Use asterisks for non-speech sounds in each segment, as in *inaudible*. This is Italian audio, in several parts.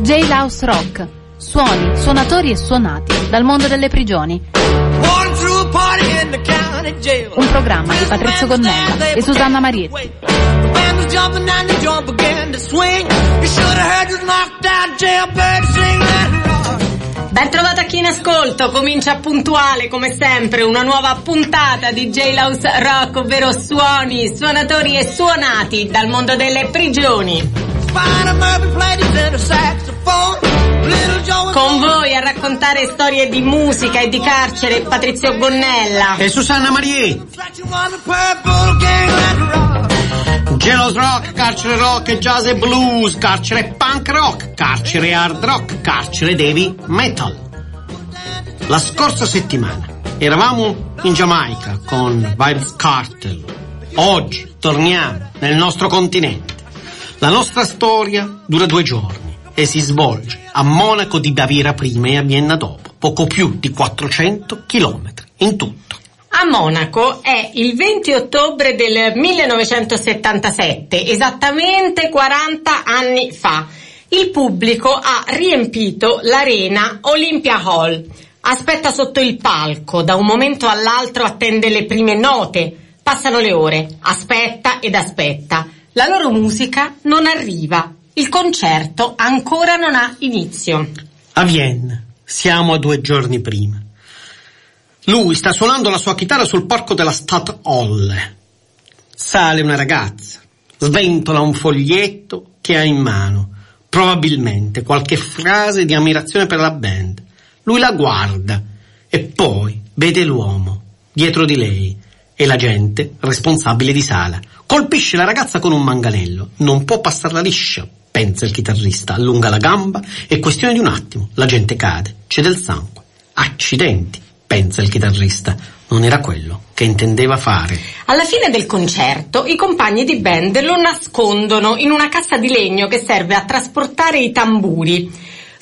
J-Louse Rock. Suoni, suonatori e suonati dal mondo delle prigioni. Un programma di Patrizio Gonnella e Susanna Marietti. Ben trovato a chi in ascolto, comincia puntuale come sempre una nuova puntata di J-Louse Rock, ovvero suoni, suonatori e suonati dal mondo delle prigioni. Con voi a raccontare storie di musica e di carcere Patrizio Gonnella e Susanna Marie. Gelos rock, carcere rock, jazz e blues, carcere punk rock, carcere hard rock, carcere heavy metal. La scorsa settimana eravamo in Giamaica con Vibes Cartel. Oggi torniamo nel nostro continente. La nostra storia dura due giorni e si svolge a Monaco di Baviera prima e a Vienna dopo, poco più di 400 chilometri in tutto. A Monaco è il 20 ottobre del 1977, esattamente 40 anni fa. Il pubblico ha riempito l'arena Olympia Hall. Aspetta sotto il palco, da un momento all'altro attende le prime note. Passano le ore, aspetta ed aspetta. La loro musica non arriva. Il concerto ancora non ha inizio. A Vienna. Siamo a due giorni prima. Lui sta suonando la sua chitarra sul parco della Stadthalle. Sale una ragazza, sventola un foglietto che ha in mano, probabilmente qualche frase di ammirazione per la band. Lui la guarda e poi vede l'uomo dietro di lei e la gente responsabile di sala. Colpisce la ragazza con un manganello. Non può passarla liscia, pensa il chitarrista. Allunga la gamba e questione di un attimo. La gente cade, c'è del sangue. Accidenti, pensa il chitarrista. Non era quello che intendeva fare. Alla fine del concerto i compagni di band lo nascondono in una cassa di legno che serve a trasportare i tamburi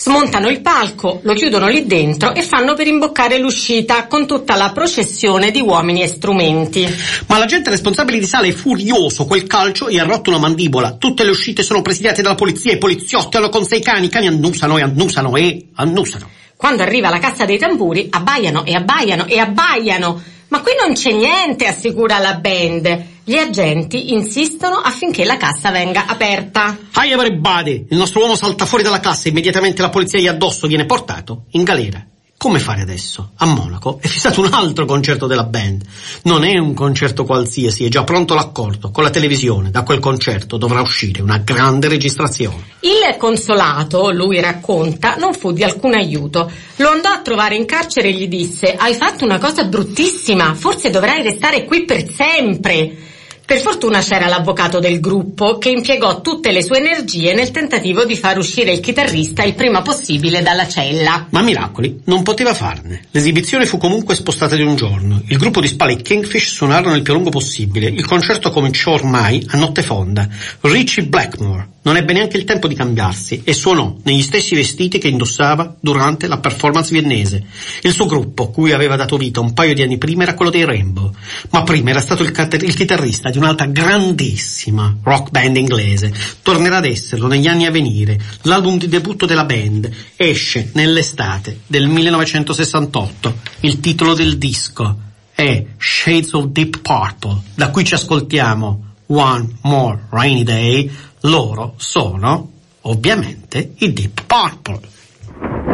smontano il palco, lo chiudono lì dentro e fanno per imboccare l'uscita con tutta la processione di uomini e strumenti. Ma l'agente responsabile di sala è furioso, quel calcio gli ha rotto una mandibola. Tutte le uscite sono presidiate dalla polizia, i poliziotti hanno con sé i cani, i cani annusano e annusano e annusano. Quando arriva la cassa dei tamburi, abbaiano e abbaiano e abbaiano. Ma qui non c'è niente, assicura la band. Gli agenti insistono affinché la cassa venga aperta. Hi everybody! Il nostro uomo salta fuori dalla cassa e immediatamente la polizia gli addosso viene portato in galera. Come fare adesso? A Monaco è fissato un altro concerto della band. Non è un concerto qualsiasi, è già pronto l'accordo. Con la televisione, da quel concerto dovrà uscire una grande registrazione. Il consolato, lui racconta, non fu di alcun aiuto. Lo andò a trovare in carcere e gli disse: Hai fatto una cosa bruttissima, forse dovrai restare qui per sempre. Per fortuna c'era l'avvocato del gruppo che impiegò tutte le sue energie nel tentativo di far uscire il chitarrista il prima possibile dalla cella. Ma miracoli non poteva farne. L'esibizione fu comunque spostata di un giorno. Il gruppo di Spale e Kingfish suonarono il più lungo possibile. Il concerto cominciò ormai a notte fonda. Richie Blackmore non ebbe neanche il tempo di cambiarsi e suonò negli stessi vestiti che indossava durante la performance viennese. Il suo gruppo, cui aveva dato vita un paio di anni prima, era quello dei Rainbow, ma prima era stato il, cat- il chitarrista di un'altra grandissima rock band inglese. Tornerà ad esserlo negli anni a venire. L'album di debutto della band esce nell'estate del 1968. Il titolo del disco è Shades of Deep Purple, da cui ci ascoltiamo One More Rainy Day loro sono ovviamente i Deep Purple.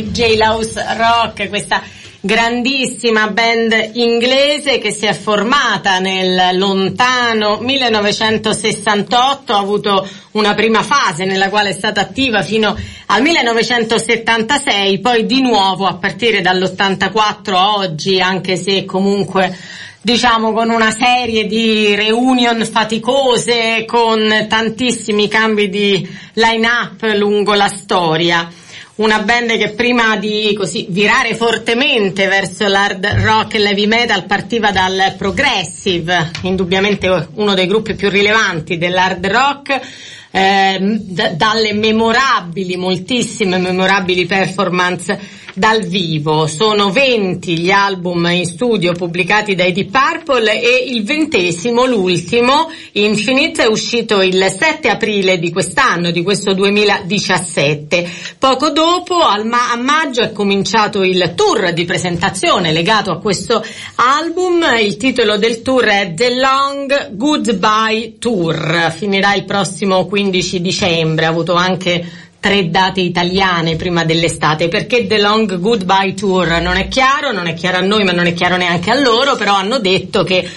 Di J-Louse Rock, questa grandissima band inglese che si è formata nel lontano 1968, ha avuto una prima fase nella quale è stata attiva fino al 1976, poi di nuovo a partire dall'84 a oggi, anche se comunque diciamo con una serie di reunion faticose, con tantissimi cambi di line-up lungo la storia. Una band che prima di così virare fortemente verso l'hard rock e l'heavy metal partiva dal progressive, indubbiamente uno dei gruppi più rilevanti dell'hard rock, eh, d- dalle memorabili, moltissime memorabili performance dal vivo. Sono 20 gli album in studio pubblicati dai Deep Purple e il ventesimo, l'ultimo, Infinite, è uscito il 7 aprile di quest'anno, di questo 2017. Poco dopo, ma- a maggio, è cominciato il tour di presentazione legato a questo album. Il titolo del tour è The Long Goodbye Tour. Finirà il prossimo 15 dicembre. Ha avuto anche tre date italiane prima dell'estate perché The Long Goodbye Tour non è chiaro, non è chiaro a noi ma non è chiaro neanche a loro, però hanno detto che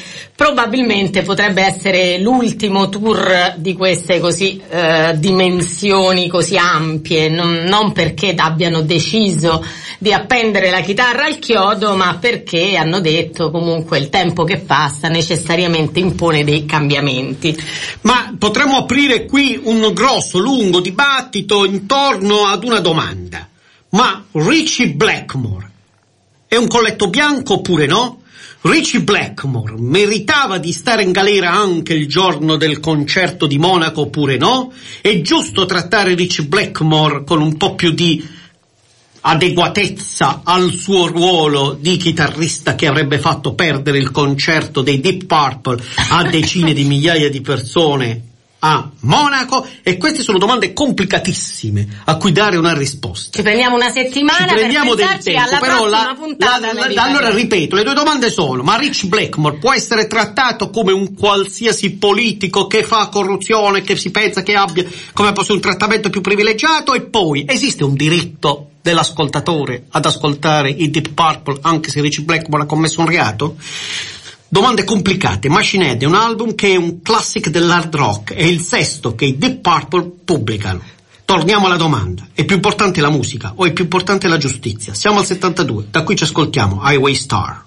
probabilmente potrebbe essere l'ultimo tour di queste così eh, dimensioni così ampie, non, non, perché abbiano deciso di appendere la chitarra al chiodo, ma perché hanno detto comunque il tempo che passa necessariamente impone dei cambiamenti. Ma potremmo aprire qui un grosso, lungo dibattito intorno ad una domanda. Ma Richie Blackmore è un colletto bianco oppure no? Richie Blackmore meritava di stare in galera anche il giorno del concerto di Monaco oppure no? È giusto trattare Richie Blackmore con un po' più di adeguatezza al suo ruolo di chitarrista che avrebbe fatto perdere il concerto dei Deep Purple a decine di migliaia di persone a Monaco e queste sono domande complicatissime a cui dare una risposta. Ci prendiamo una settimana Ci prendiamo per del tempo, però la, la, la, allora ripeto, le due domande sono, ma Rich Blackmore può essere trattato come un qualsiasi politico che fa corruzione, che si pensa che abbia come fosse un trattamento più privilegiato e poi esiste un diritto dell'ascoltatore ad ascoltare i Deep Purple anche se Rich Blackmore ha commesso un reato? Domande complicate. Machine Head è un album che è un classic dell'hard rock, è il sesto che i Deep Purple pubblicano. Torniamo alla domanda. È più importante la musica o è più importante la giustizia? Siamo al 72, da qui ci ascoltiamo Highway Star.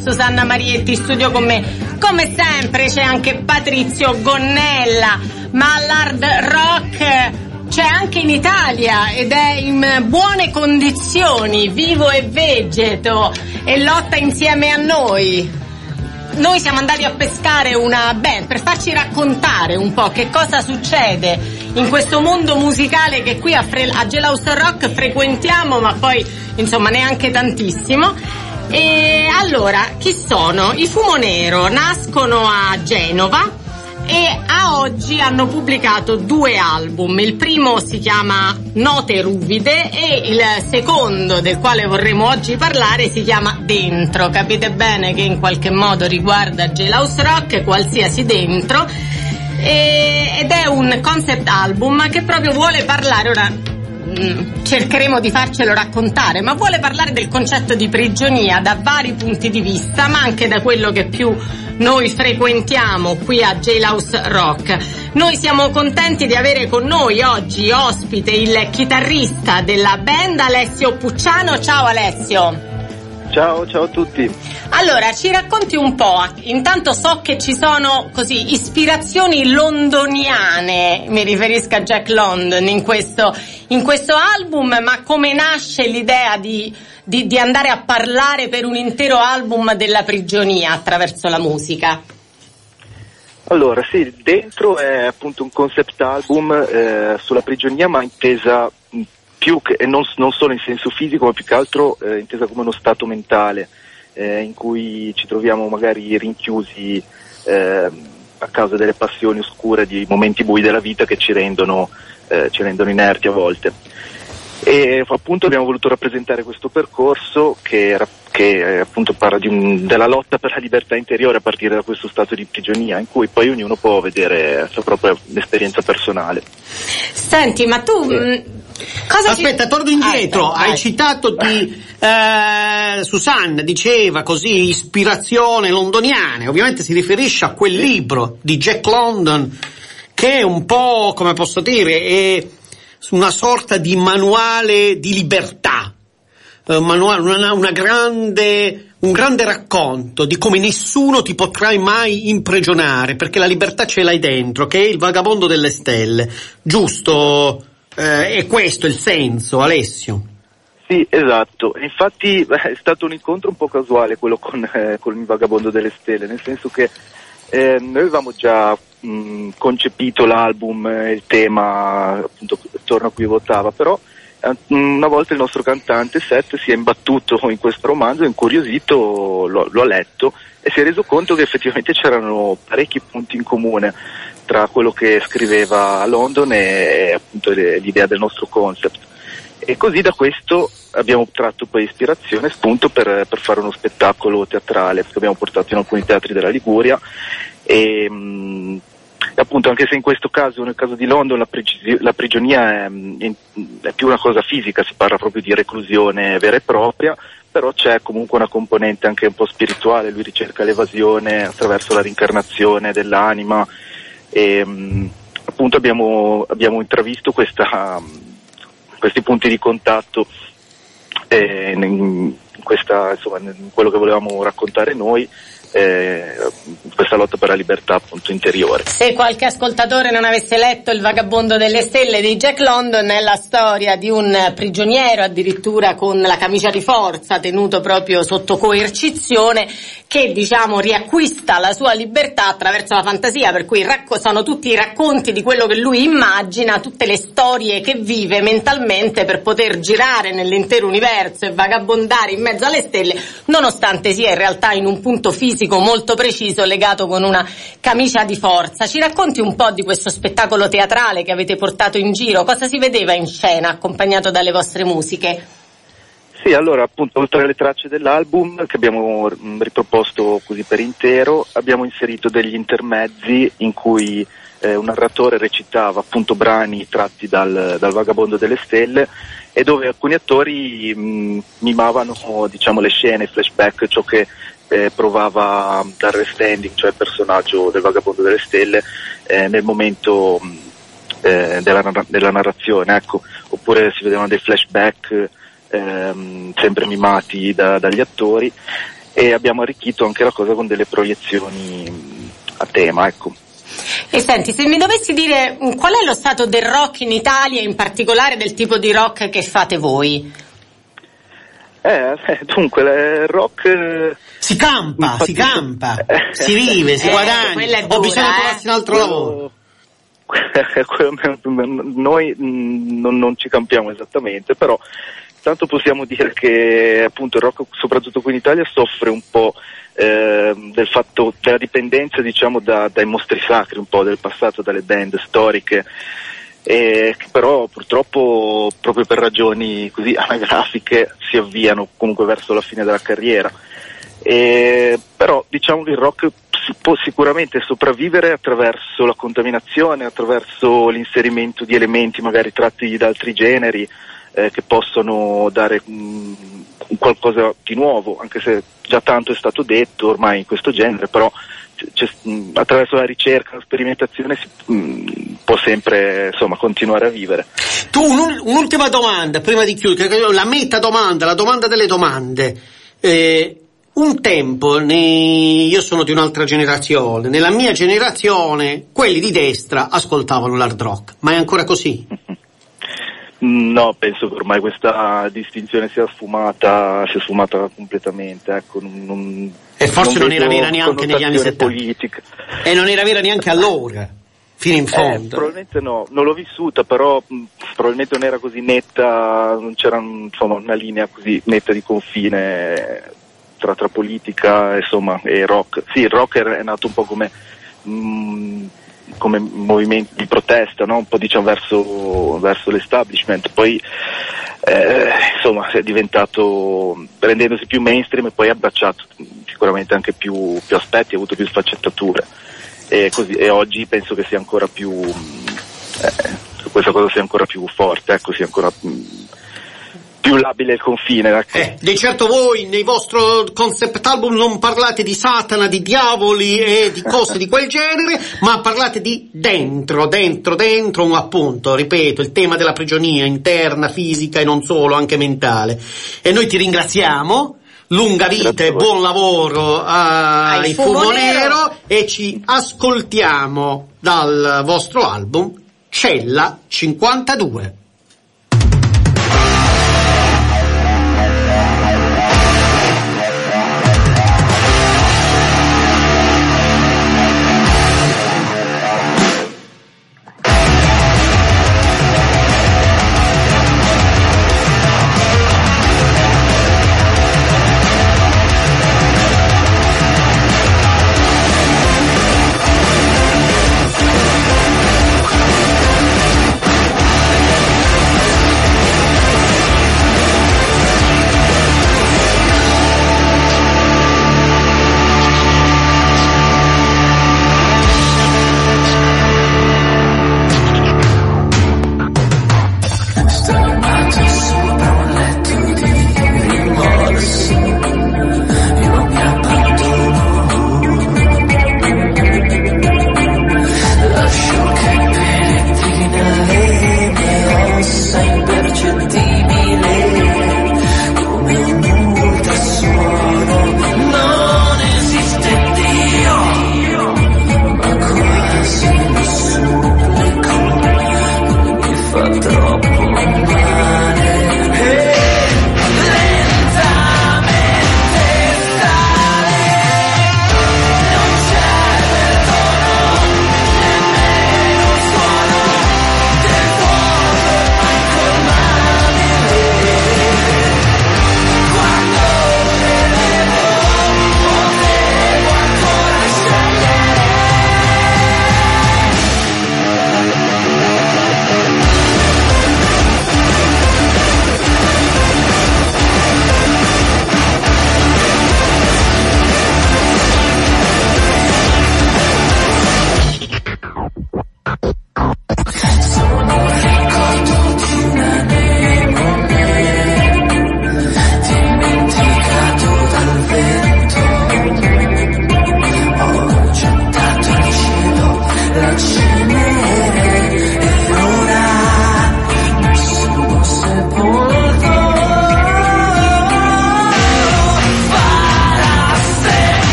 Susanna Marietti, studio con me. Come sempre c'è anche Patrizio Gonnella, ma l'hard rock c'è anche in Italia ed è in buone condizioni, vivo e vegeto e lotta insieme a noi noi siamo andati a pescare una band per farci raccontare un po' che cosa succede in questo mondo musicale che qui a, Fre- a Gelauster Rock frequentiamo, ma poi insomma neanche tantissimo. E allora, chi sono? I Fumo Nero nascono a Genova e a oggi hanno pubblicato due album. Il primo si chiama Note Ruvide e il secondo del quale vorremmo oggi parlare si chiama Dentro. Capite bene che in qualche modo riguarda Jailhouse Rock, qualsiasi dentro. E, ed è un concept album che proprio vuole parlare ora cercheremo di farcelo raccontare, ma vuole parlare del concetto di prigionia da vari punti di vista, ma anche da quello che più noi frequentiamo qui a Jailhouse Rock. Noi siamo contenti di avere con noi oggi ospite il chitarrista della band Alessio Pucciano. Ciao Alessio. Ciao, ciao a tutti. Allora, ci racconti un po', intanto so che ci sono così ispirazioni londoniane, mi riferisco a Jack London in questo, in questo album, ma come nasce l'idea di di, di andare a parlare per un intero album della prigionia attraverso la musica? Allora, sì, dentro è appunto un concept album eh, sulla prigionia, ma intesa più che, non, non, solo in senso fisico, ma più che altro eh, intesa come uno stato mentale, eh, in cui ci troviamo magari rinchiusi eh, a causa delle passioni oscure di momenti bui della vita che ci rendono, eh, ci rendono inerti a volte e appunto abbiamo voluto rappresentare questo percorso che, che eh, appunto parla un, della lotta per la libertà interiore a partire da questo stato di prigionia in cui poi ognuno può vedere la propria esperienza personale. Senti, ma tu... Sì. Cosa Aspetta, ci... torno indietro, ah, hai citato di eh, Susanna, diceva così ispirazione londoniana, ovviamente si riferisce a quel libro di Jack London che è un po', come posso dire, è una sorta di manuale di libertà, manuale, una, una grande, un grande racconto di come nessuno ti potrà mai imprigionare, perché la libertà ce l'hai dentro, che è il vagabondo delle stelle. Giusto? Eh, è questo il senso, Alessio? Sì, esatto. Infatti *laughs* è stato un incontro un po' casuale quello con, eh, con il vagabondo delle stelle, nel senso che eh, noi avevamo già mh, concepito l'album, il tema appunto attorno a cui votava, però eh, una volta il nostro cantante Seth si è imbattuto *laughs* in questo romanzo, incuriosito, lo, lo ha letto e si è reso conto che effettivamente c'erano parecchi punti in comune tra quello che scriveva a London e appunto l'idea del nostro concept. E così da questo abbiamo tratto poi ispirazione, spunto per, per fare uno spettacolo teatrale che abbiamo portato in alcuni teatri della Liguria e, mh, appunto anche se in questo caso, nel caso di London, la, pregisi- la prigionia è, è, più una cosa fisica, si parla proprio di reclusione vera e propria, però c'è comunque una componente anche un po' spirituale, lui ricerca l'evasione attraverso la rincarnazione dell'anima e mh, appunto abbiamo, abbiamo intravisto questa, questi punti di contatto eh, in, questa, insomma, in quello che volevamo raccontare noi eh, questa lotta per la libertà appunto interiore. Se qualche ascoltatore non avesse letto Il vagabondo delle stelle di Jack London è la storia di un prigioniero addirittura con la camicia di forza tenuto proprio sotto coercizione che diciamo riacquista la sua libertà attraverso la fantasia per cui racco- sono tutti i racconti di quello che lui immagina, tutte le storie che vive mentalmente per poter girare nell'intero universo e vagabondare in mezzo alle stelle nonostante sia in realtà in un punto fisico fisico molto preciso legato con una camicia di forza. Ci racconti un po' di questo spettacolo teatrale che avete portato in giro? Cosa si vedeva in scena accompagnato dalle vostre musiche? Sì, allora appunto oltre alle tracce dell'album che abbiamo mm, riproposto così per intero, abbiamo inserito degli intermezzi in cui eh, un narratore recitava appunto brani tratti dal, dal Vagabondo delle Stelle e dove alcuni attori mh, mm, mimavano diciamo, le scene, flashback, ciò che eh, provava Darren Standing, cioè il personaggio del Vagabondo delle Stelle, eh, nel momento mh, eh, della, della, narrazione, ecco. oppure si vedevano dei flashback ehm, sempre mimati da, dagli attori e abbiamo arricchito anche la cosa con delle proiezioni a tema, ecco. E senti, se mi dovessi dire mm, qual è lo stato del rock in Italia, in particolare del tipo di rock che fate voi? Eh, eh dunque, il rock... Eh, si campa, infatti, si campa, si vive, si eh, guadagna. Ho bisogno di trovarsi un altro lavoro. *laughs* Noi mm, non, non ci campiamo esattamente, però tanto possiamo dire che appunto il rock, soprattutto qui in Italia, soffre un po' eh, del fatto della dipendenza diciamo da, dai mostri sacri un po' del passato, dalle band storiche. Eh, che però purtroppo proprio per ragioni così *laughs* anagrafiche si avviano comunque verso la fine della carriera. Eh, però diciamo che il rock si può sicuramente sopravvivere attraverso la contaminazione, attraverso l'inserimento di elementi magari tratti da altri generi eh, che possono dare mh, mm, qualcosa di nuovo, anche se già tanto è stato detto ormai in questo genere, però mm, attraverso la ricerca, la sperimentazione si mh, mm, può sempre insomma, continuare a vivere. Tu un, un'ultima domanda prima di chiudere, la meta domanda, la domanda delle domande. Eh, un tempo, nei... io sono di un'altra generazione, nella mia generazione quelli di destra ascoltavano l'hard rock, ma è ancora così? No, penso che ormai questa distinzione sia sfumata, sia sfumata completamente. Ecco, non, non, e forse non, non era vera neanche negli anni 70. Politica. E non era vera neanche allora, fino in eh, fondo. Eh, probabilmente no, non l'ho vissuta, però mh, probabilmente non era così netta, non c'era insomma, una linea così netta di confine tra, tra politica insomma, e rock. Sì, il rock è nato un po' come... Mh, come movimento di protesta, no? un po' diciamo verso, verso l'establishment, poi eh, insomma è diventato, rendendosi più mainstream e poi ha abbracciato sicuramente anche più, più aspetti, ha avuto più sfaccettature e, così, e oggi penso che sia ancora più, eh, questa cosa sia ancora più forte, ecco, sia ancora più labile il confine. Ecco. Eh, di certo voi nei vostri concept album non parlate di Satana, di diavoli e di cose di quel genere, ma parlate di dentro, dentro, dentro, un appunto, ripeto, il tema della prigionia interna, fisica e non solo, anche mentale. E noi ti ringraziamo. Lunga vita e buon lavoro ai Fumo Nero e ci ascoltiamo dal vostro album Cella 52.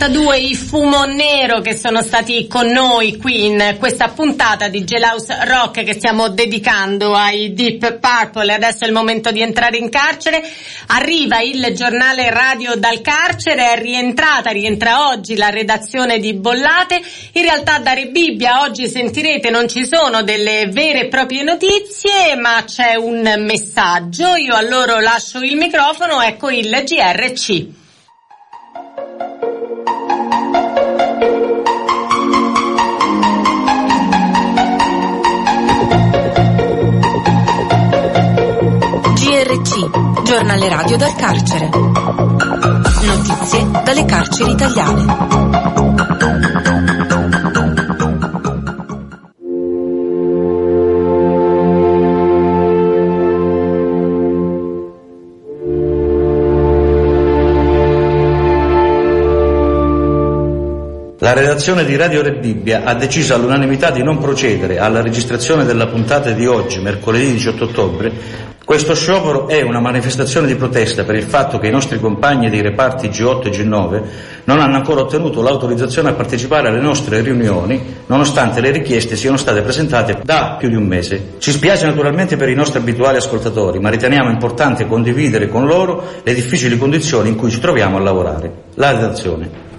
5052 i Fumo Nero che sono stati con noi qui in questa puntata di Gelaus Rock che stiamo dedicando ai Deep Purple. Adesso è il momento di entrare in carcere. Arriva il giornale radio dal carcere, è rientrata, rientra oggi la redazione di Bollate. In realtà da Rebibbia oggi sentirete non ci sono delle vere e proprie notizie, ma c'è un messaggio. Io a loro lascio il microfono, ecco il GRC. GRC, giornale radio dal carcere. Notizie dalle carceri italiane. La redazione di Radio Rebibbia ha deciso all'unanimità di non procedere alla registrazione della puntata di oggi, mercoledì 18 ottobre. Questo sciopero è una manifestazione di protesta per il fatto che i nostri compagni dei reparti G8 e G9 non hanno ancora ottenuto l'autorizzazione a partecipare alle nostre riunioni, nonostante le richieste siano state presentate da più di un mese. Ci spiace naturalmente per i nostri abituali ascoltatori, ma riteniamo importante condividere con loro le difficili condizioni in cui ci troviamo a lavorare. La redazione.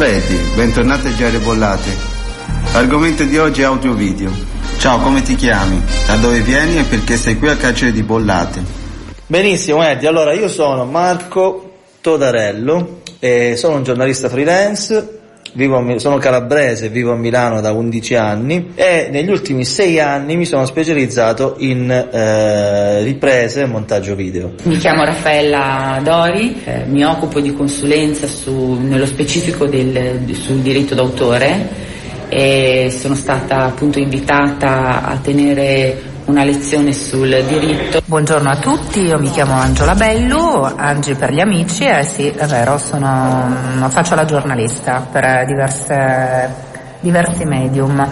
Ciao Betty, bentornati a Giare Bollate. L'argomento di oggi è audio video. Ciao, come ti chiami? Da dove vieni e perché sei qui al carcere di Bollate? Benissimo Eddie, allora io sono Marco Todarello sono un giornalista freelance, vivo sono calabrese, vivo a Milano da 11 anni e negli ultimi 6 anni mi sono specializzato in eh, riprese e montaggio video. Mi chiamo Raffaella Dori, eh, mi occupo di consulenza su- nello specifico del- sul diritto d'autore e sono stata appunto invitata a tenere una lezione sul diritto. Buongiorno a tutti, io mi chiamo Angela Bellu, Angi per gli amici e sì, è vero, sono, faccio la giornalista per diverse, diversi medium.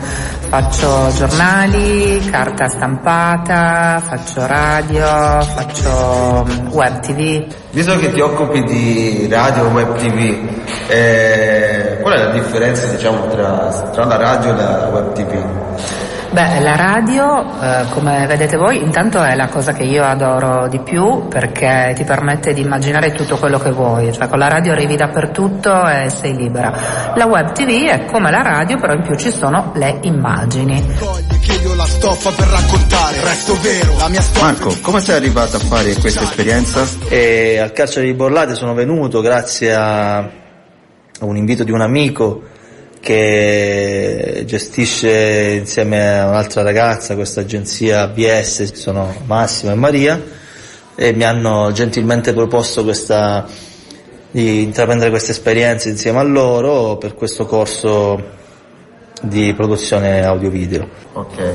Faccio giornali, carta stampata, faccio radio, faccio mm, web tv. Visto che ti occupi di radio e web tv, eh, qual è la differenza diciamo, tra, tra la radio e la web tv? Beh, la radio, eh, come vedete voi, intanto è la cosa che io adoro di più perché ti permette di immaginare tutto quello che vuoi, cioè con la radio arrivi dappertutto e sei libera. La web TV è come la radio, però in più ci sono le immagini. che io la stoffa per raccontare, resto vero, la mia storia. Marco, come sei arrivato a fare questa esperienza? E al carcere di Bollate sono venuto grazie a un invito di un amico che gestisce insieme a un'altra ragazza questa agenzia ABS, sono Massimo e Maria, e mi hanno gentilmente proposto questa, di intraprendere questa esperienza insieme a loro per questo corso di produzione audio-video. Ok,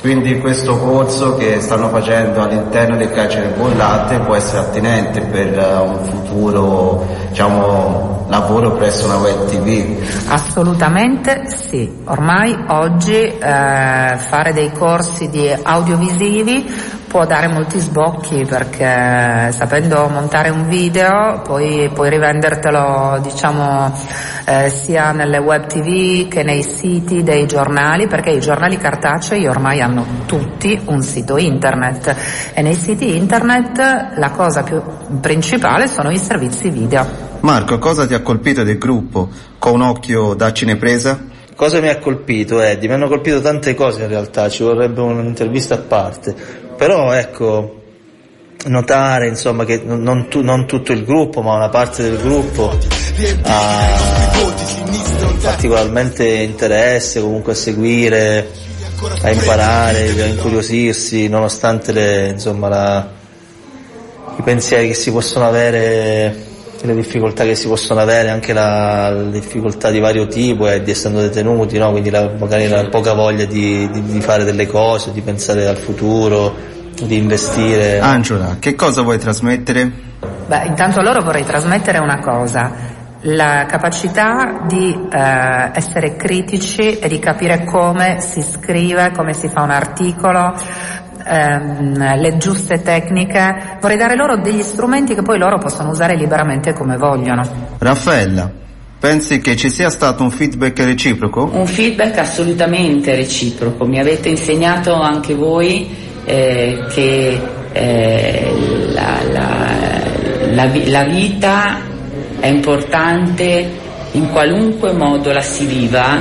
quindi questo corso che stanno facendo all'interno del carcere Bollate può essere attinente per un futuro diciamo, lavoro presso una web tv? Assolutamente sì, ormai oggi eh, fare dei corsi di audiovisivi può dare molti sbocchi perché sapendo montare un video poi puoi rivendertelo diciamo eh, sia nelle web tv che nei siti dei giornali perché i giornali cartacei ormai hanno tutti un sito internet e nei siti internet la cosa più principale sono i servizi video. Marco, cosa ti ha colpito del gruppo? Con un occhio da cinepresa? Cosa mi ha colpito Eddie? Mi hanno colpito tante cose in realtà, ci vorrebbe un'intervista a parte, però ecco, notare insomma che non, tu- non tutto il gruppo ma una parte del gruppo ha particolarmente interesse comunque a seguire, a imparare, a incuriosirsi nonostante le, insomma, la, i pensieri che si possono avere le difficoltà che si possono avere, anche la, la difficoltà di vario tipo e di essendo detenuti, no? quindi la, magari la poca voglia di, di, di, fare delle cose, di pensare al futuro, di investire. Angela, che cosa vuoi trasmettere? Beh, intanto a loro vorrei trasmettere una cosa, la capacità di eh, essere critici e di capire come si scrive, come si fa un articolo, ehm, le giuste tecniche, vorrei dare loro degli strumenti che poi loro possono usare liberamente come vogliono. Raffaella, pensi che ci sia stato un feedback reciproco? Un feedback assolutamente reciproco, mi avete insegnato anche voi eh, che eh, la, la, la, la vita è importante in qualunque modo la si viva,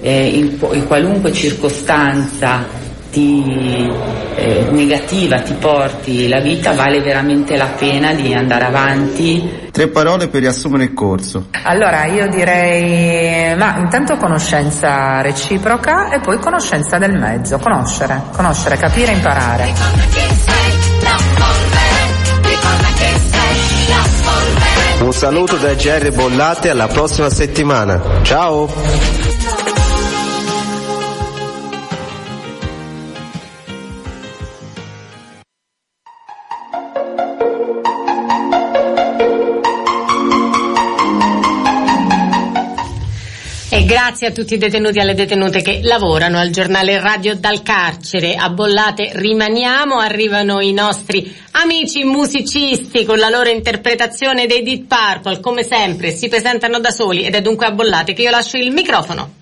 eh, in, in, qualunque circostanza ti, eh, negativa ti porti la vita, vale veramente la pena di andare avanti. Tre parole per riassumere il corso. Allora io direi, ma intanto conoscenza reciproca e poi conoscenza del mezzo, conoscere, conoscere, capire, imparare. Un saluto da Jerry Bollate alla prossima settimana. Ciao! Grazie a tutti i detenuti e alle detenute che lavorano al giornale Radio dal carcere. A Bollate rimaniamo, arrivano i nostri amici musicisti con la loro interpretazione dei Deep Purple, come sempre si presentano da soli ed è dunque a Bollate che io lascio il microfono.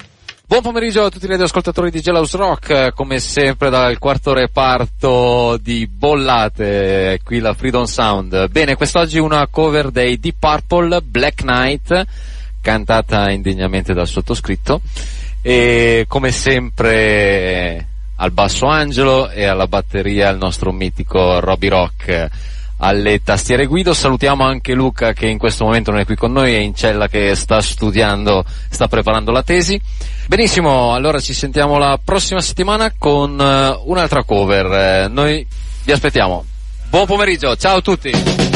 Buon pomeriggio a tutti gli ascoltatori di Gelhouse Rock, come sempre dal quarto reparto di Bollate, qui la Freedom Sound. Bene, quest'oggi una cover dei Deep Purple, Black Knight, cantata indegnamente dal sottoscritto e come sempre al basso Angelo e alla batteria il nostro mitico Roby Rock alle tastiere Guido. Salutiamo anche Luca che in questo momento non è qui con noi, è in cella che sta studiando, sta preparando la tesi. Benissimo, allora ci sentiamo la prossima settimana con uh, un'altra cover. Uh, noi vi aspettiamo. Buon pomeriggio, ciao a tutti!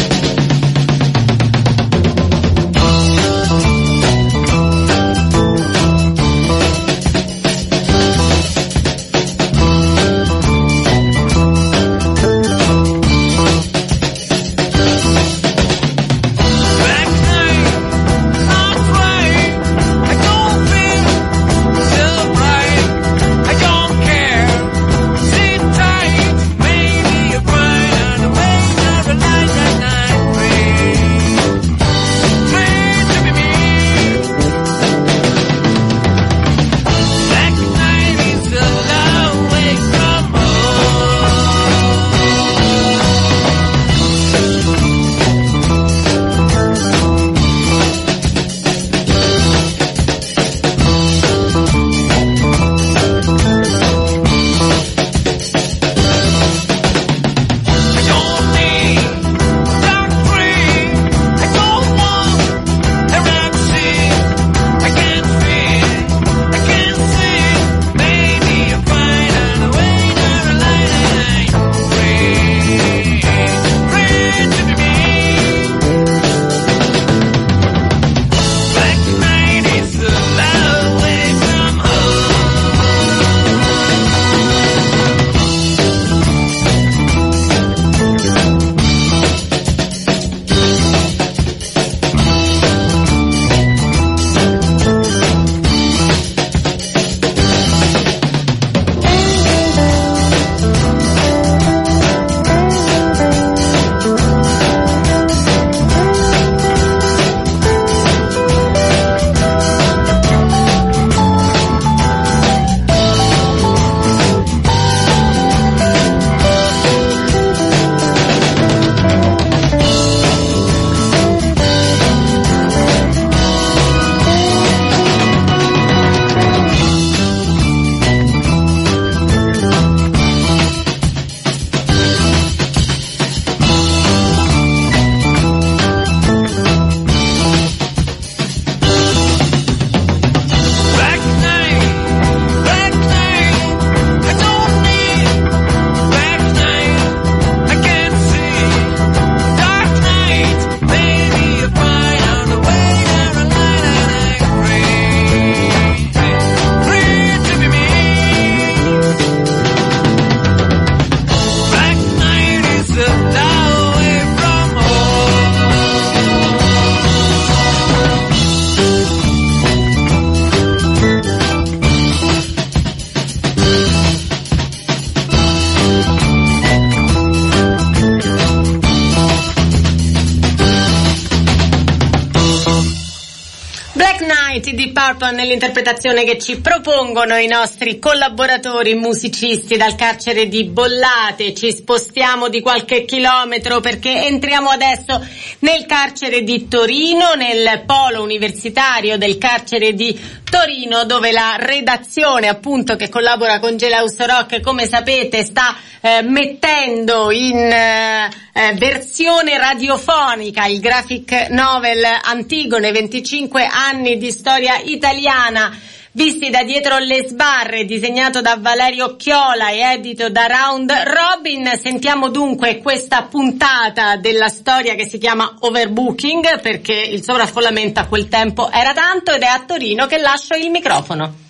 Purple nell'interpretazione che ci propongono i nostri collaboratori musicisti dal carcere di Bollate. Ci spostiamo di qualche chilometro perché entriamo adesso nel carcere di Torino, nel polo universitario del carcere di Torino dove la redazione appunto che collabora con Gelaus Rock come sapete sta eh, mettendo in eh, eh, versione radiofonica il graphic novel Antigone 25 anni di storia italiana visti da dietro le sbarre, disegnato da Valerio Chiola e edito da Round Robin. Sentiamo dunque questa puntata della storia che si chiama Overbooking perché il sovraffollamento a quel tempo era tanto ed è a Torino che lascio il microfono.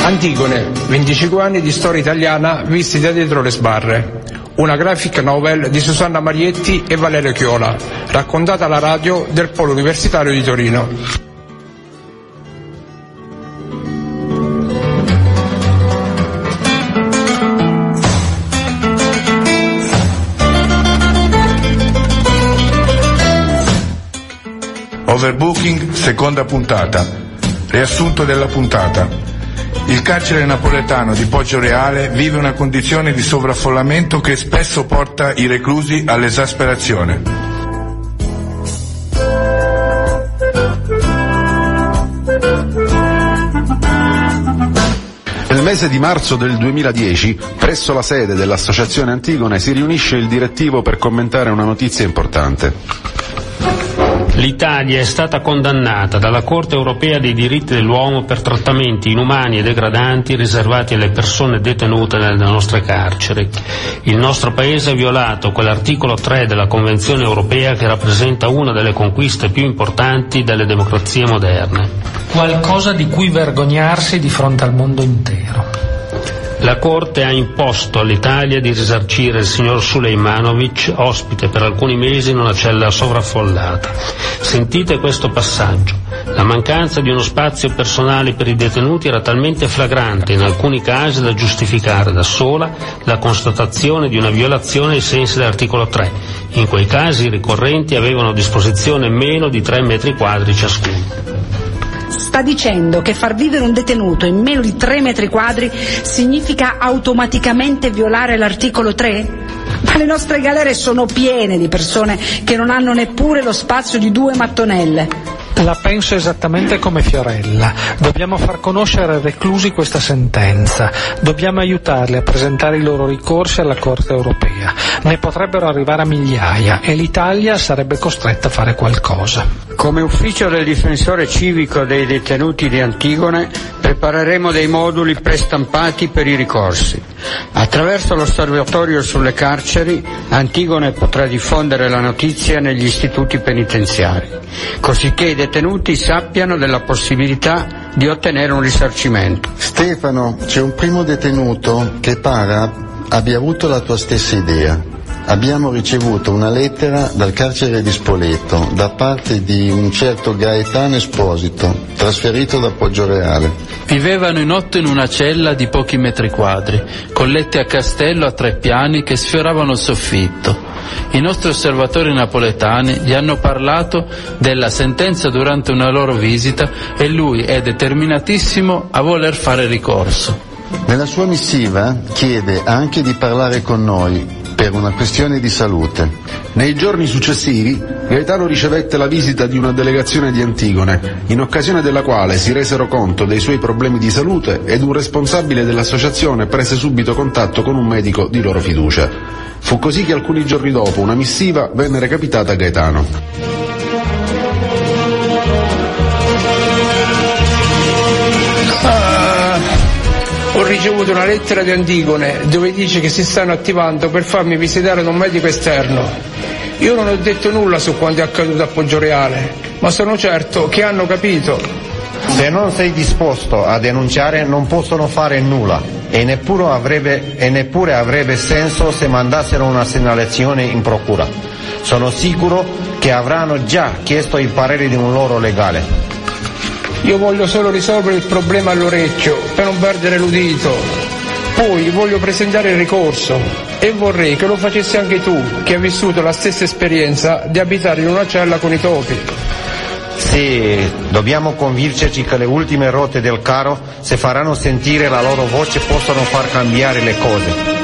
Antigone, 25 anni di storia italiana visti da dietro le sbarre. Una graphic novel di Susanna Marietti e Valerio Chiola, raccontata alla radio del Polo Universitario di Torino. Seconda puntata. Riassunto della puntata. Il carcere napoletano di Poggio Reale vive una condizione di sovraffollamento che spesso porta i reclusi all'esasperazione. Nel mese di marzo del 2010, presso la sede dell'Associazione Antigone, si riunisce il direttivo per commentare una notizia importante. L'Italia è stata condannata dalla Corte europea dei diritti dell'uomo per trattamenti inumani e degradanti riservati alle persone detenute nelle nostre carceri. Il nostro Paese ha violato quell'articolo 3 della Convenzione europea che rappresenta una delle conquiste più importanti delle democrazie moderne. Qualcosa di cui vergognarsi di fronte al mondo intero. La Corte ha imposto all'Italia di risarcire il signor Suleimanovic, ospite per alcuni mesi in una cella sovraffollata. Sentite questo passaggio. La mancanza di uno spazio personale per i detenuti era talmente flagrante in alcuni casi da giustificare da sola la constatazione di una violazione ai sensi dell'articolo 3. In quei casi i ricorrenti avevano a disposizione meno di 3 metri quadri ciascuno. Sta dicendo che far vivere un detenuto in meno di 3 metri quadri significa automaticamente violare l'articolo 3? Ma le nostre galere sono piene di persone che non hanno neppure lo spazio di due mattonelle. La penso esattamente come Fiorella. Dobbiamo far conoscere ai reclusi questa sentenza. Dobbiamo aiutarli a presentare i loro ricorsi alla Corte europea. Ne potrebbero arrivare a migliaia e l'Italia sarebbe costretta a fare qualcosa. Come ufficio del difensore civico dei detenuti di Antigone prepareremo dei moduli prestampati per i ricorsi. Attraverso l'osservatorio sulle carceri Antigone potrà diffondere la notizia negli istituti penitenziari, cosicché i detenuti sappiano della possibilità di ottenere un risarcimento. Stefano, c'è un primo detenuto che pare abbia avuto la tua stessa idea. Abbiamo ricevuto una lettera dal carcere di Spoleto da parte di un certo Gaetano Esposito, trasferito da Poggioreale. Vivevano in otto in una cella di pochi metri quadri, con letti a castello a tre piani che sfioravano il soffitto. I nostri osservatori napoletani gli hanno parlato della sentenza durante una loro visita e lui è determinatissimo a voler fare ricorso. Nella sua missiva chiede anche di parlare con noi per una questione di salute. Nei giorni successivi Gaetano ricevette la visita di una delegazione di Antigone, in occasione della quale si resero conto dei suoi problemi di salute ed un responsabile dell'associazione prese subito contatto con un medico di loro fiducia. Fu così che alcuni giorni dopo una missiva venne recapitata a Gaetano. Ho ricevuto una lettera di Antigone dove dice che si stanno attivando per farmi visitare da un medico esterno. Io non ho detto nulla su quanto è accaduto a Poggioreale, ma sono certo che hanno capito. Se non sei disposto a denunciare non possono fare nulla e neppure avrebbe, e neppure avrebbe senso se mandassero una segnalazione in procura. Sono sicuro che avranno già chiesto il parere di un loro legale. Io voglio solo risolvere il problema all'orecchio per non perdere l'udito. Poi voglio presentare il ricorso. E vorrei che lo facessi anche tu, che hai vissuto la stessa esperienza di abitare in una cella con i topi. Sì, dobbiamo convincerci che le ultime rotte del carro, se faranno sentire la loro voce, possono far cambiare le cose.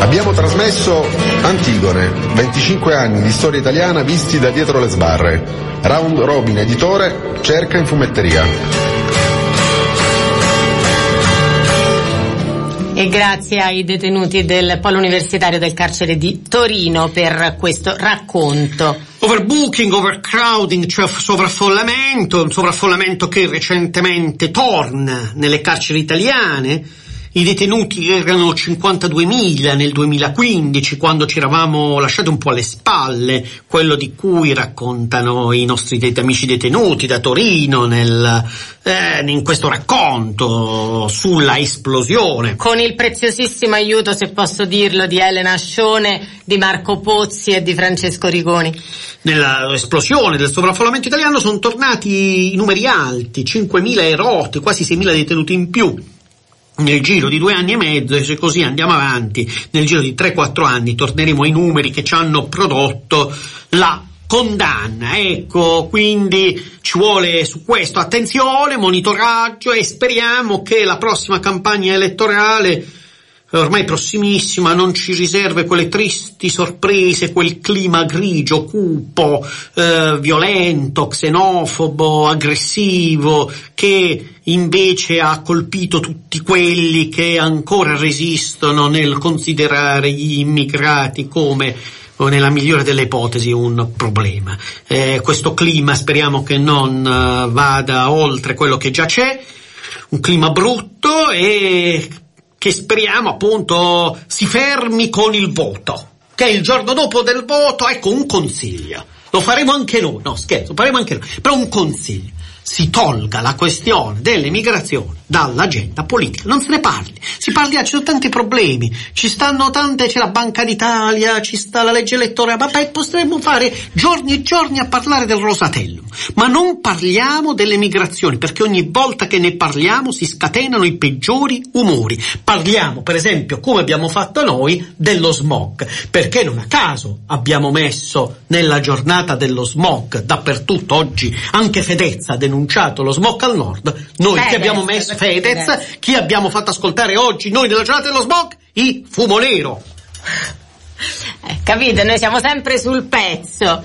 Abbiamo trasmesso Antigone, 25 anni di storia italiana visti da dietro le sbarre. Round Robin editore, cerca in fumetteria. E grazie ai detenuti del polo universitario del carcere di Torino per questo racconto. Overbooking, overcrowding, cioè sovraffollamento, un sovraffollamento che recentemente torna nelle carceri italiane. I detenuti erano 52.000 nel 2015, quando ci eravamo lasciati un po' alle spalle, quello di cui raccontano i nostri det- amici detenuti da Torino nel, eh, in questo racconto sulla esplosione. Con il preziosissimo aiuto, se posso dirlo, di Elena Ascione, di Marco Pozzi e di Francesco Rigoni. Nell'esplosione del sovraffollamento italiano sono tornati i numeri alti, 5.000 erotti, quasi 6.000 detenuti in più. Nel giro di due anni e mezzo, e se così andiamo avanti, nel giro di 3-4 anni torneremo ai numeri che ci hanno prodotto la condanna. Ecco, quindi ci vuole su questo attenzione, monitoraggio e speriamo che la prossima campagna elettorale ormai prossimissima non ci riserve quelle tristi sorprese, quel clima grigio, cupo, eh, violento, xenofobo, aggressivo, che invece ha colpito tutti quelli che ancora resistono nel considerare gli immigrati come o nella migliore delle ipotesi un problema. Eh, questo clima speriamo che non eh, vada oltre quello che già c'è, un clima brutto e che speriamo appunto si fermi con il voto. Che il giorno dopo del voto, ecco un consiglio. Lo faremo anche noi, no scherzo, lo faremo anche noi, però un consiglio. Si tolga la questione dell'emigrazione dall'agenda politica, non se ne parli, si parli, ci sono tanti problemi, ci stanno tante, c'è la Banca d'Italia, ci sta la legge elettorale, vabbè, potremmo fare giorni e giorni a parlare del Rosatellum, ma non parliamo delle migrazioni, perché ogni volta che ne parliamo si scatenano i peggiori umori. Parliamo, per esempio, come abbiamo fatto noi, dello smog, perché non a caso abbiamo messo nella giornata dello smog dappertutto oggi, anche Fedezza ha denunciato lo smog al nord, noi che Fedez, abbiamo messo Fedez, Fedez? chi abbiamo fatto ascoltare oggi noi nella giornata dello smog? I Fumo Nero. Eh, capite? Noi siamo sempre sul pezzo.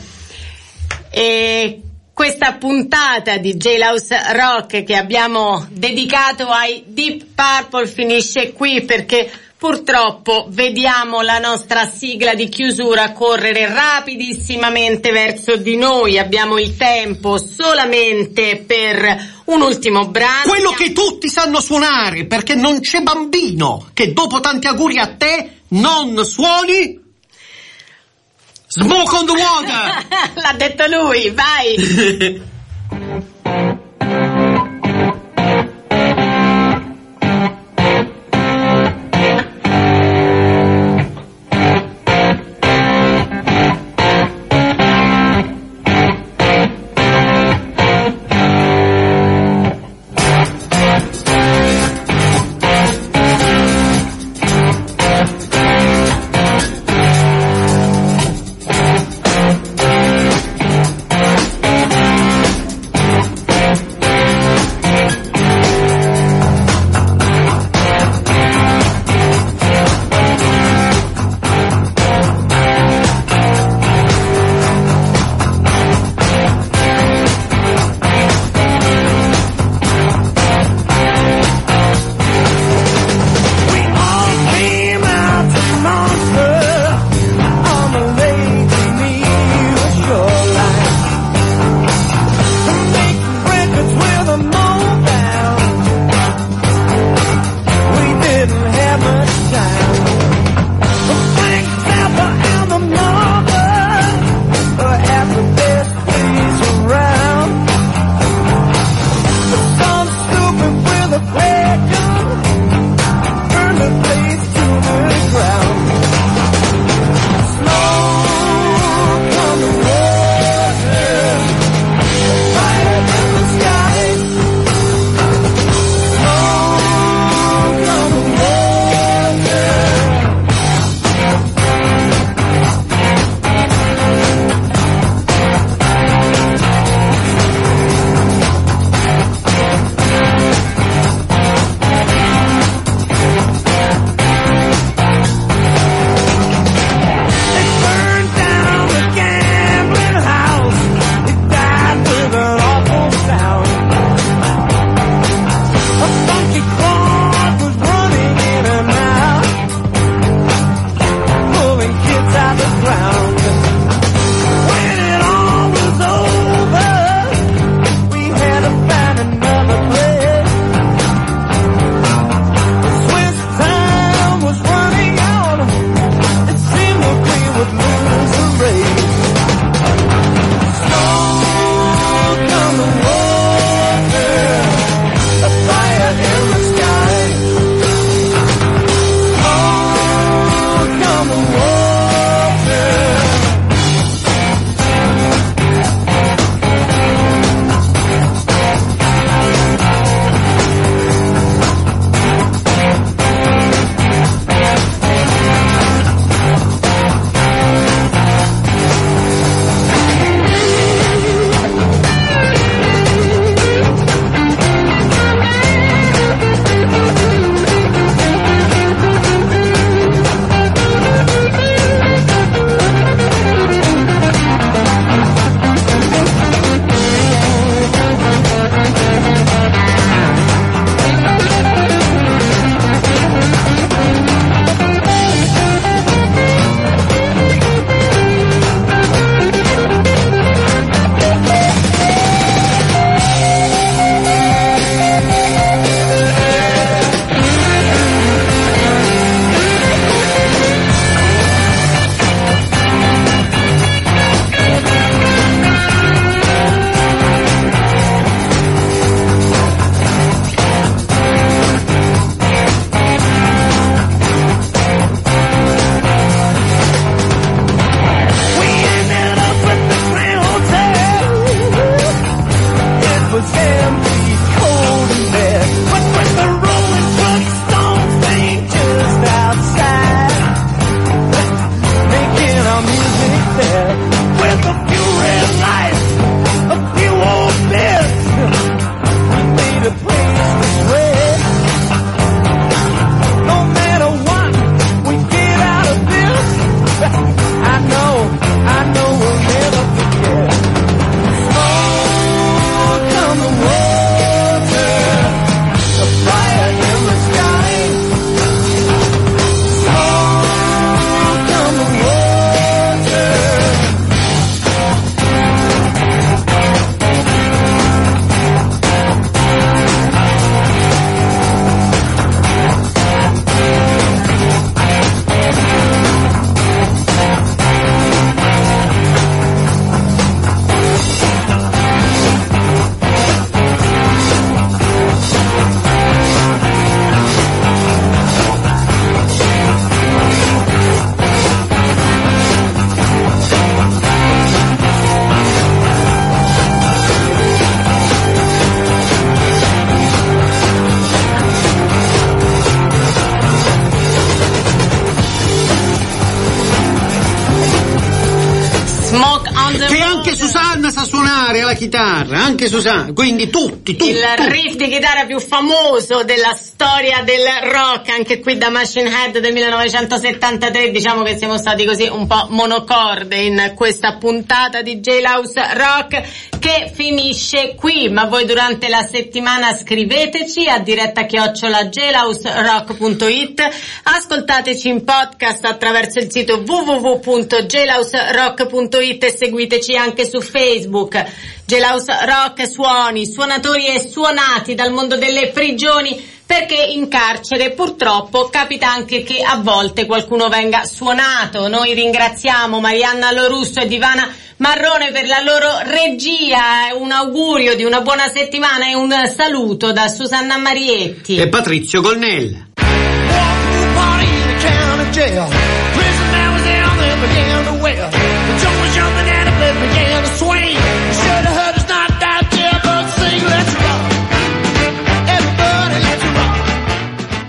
E questa puntata di Jailhouse Rock che abbiamo dedicato ai Deep Purple finisce qui perché purtroppo vediamo la nostra sigla di chiusura correre rapidissimamente verso di noi. Abbiamo il tempo solamente per un ultimo brano. Quello che tutti sanno suonare, perché non c'è bambino che dopo tanti auguri a te non suoni Smoke on the water! *laughs* L'ha detto lui, vai! *laughs* chitarra, anche Susanna, quindi tutti, tutti. Il tutti. riff di chitarra più famoso della storia del rock, anche qui da Machine Head del 1973, diciamo che siamo stati così un po' monocorde in questa puntata di Jailhouse Rock che finisce qui, ma voi durante la settimana scriveteci a diretta chiocciola jailhouserock.it, ascoltateci in podcast attraverso il sito www.jailhouserock.it e seguiteci anche su Facebook. Jailhouse Rock suoni, suonatori e suonati dal mondo delle prigioni perché in carcere purtroppo capita anche che a volte qualcuno venga suonato. Noi ringraziamo Marianna Lorusso e Divana Marrone per la loro regia, un augurio di una buona settimana e un saluto da Susanna Marietti. E Patrizio Colnella. Party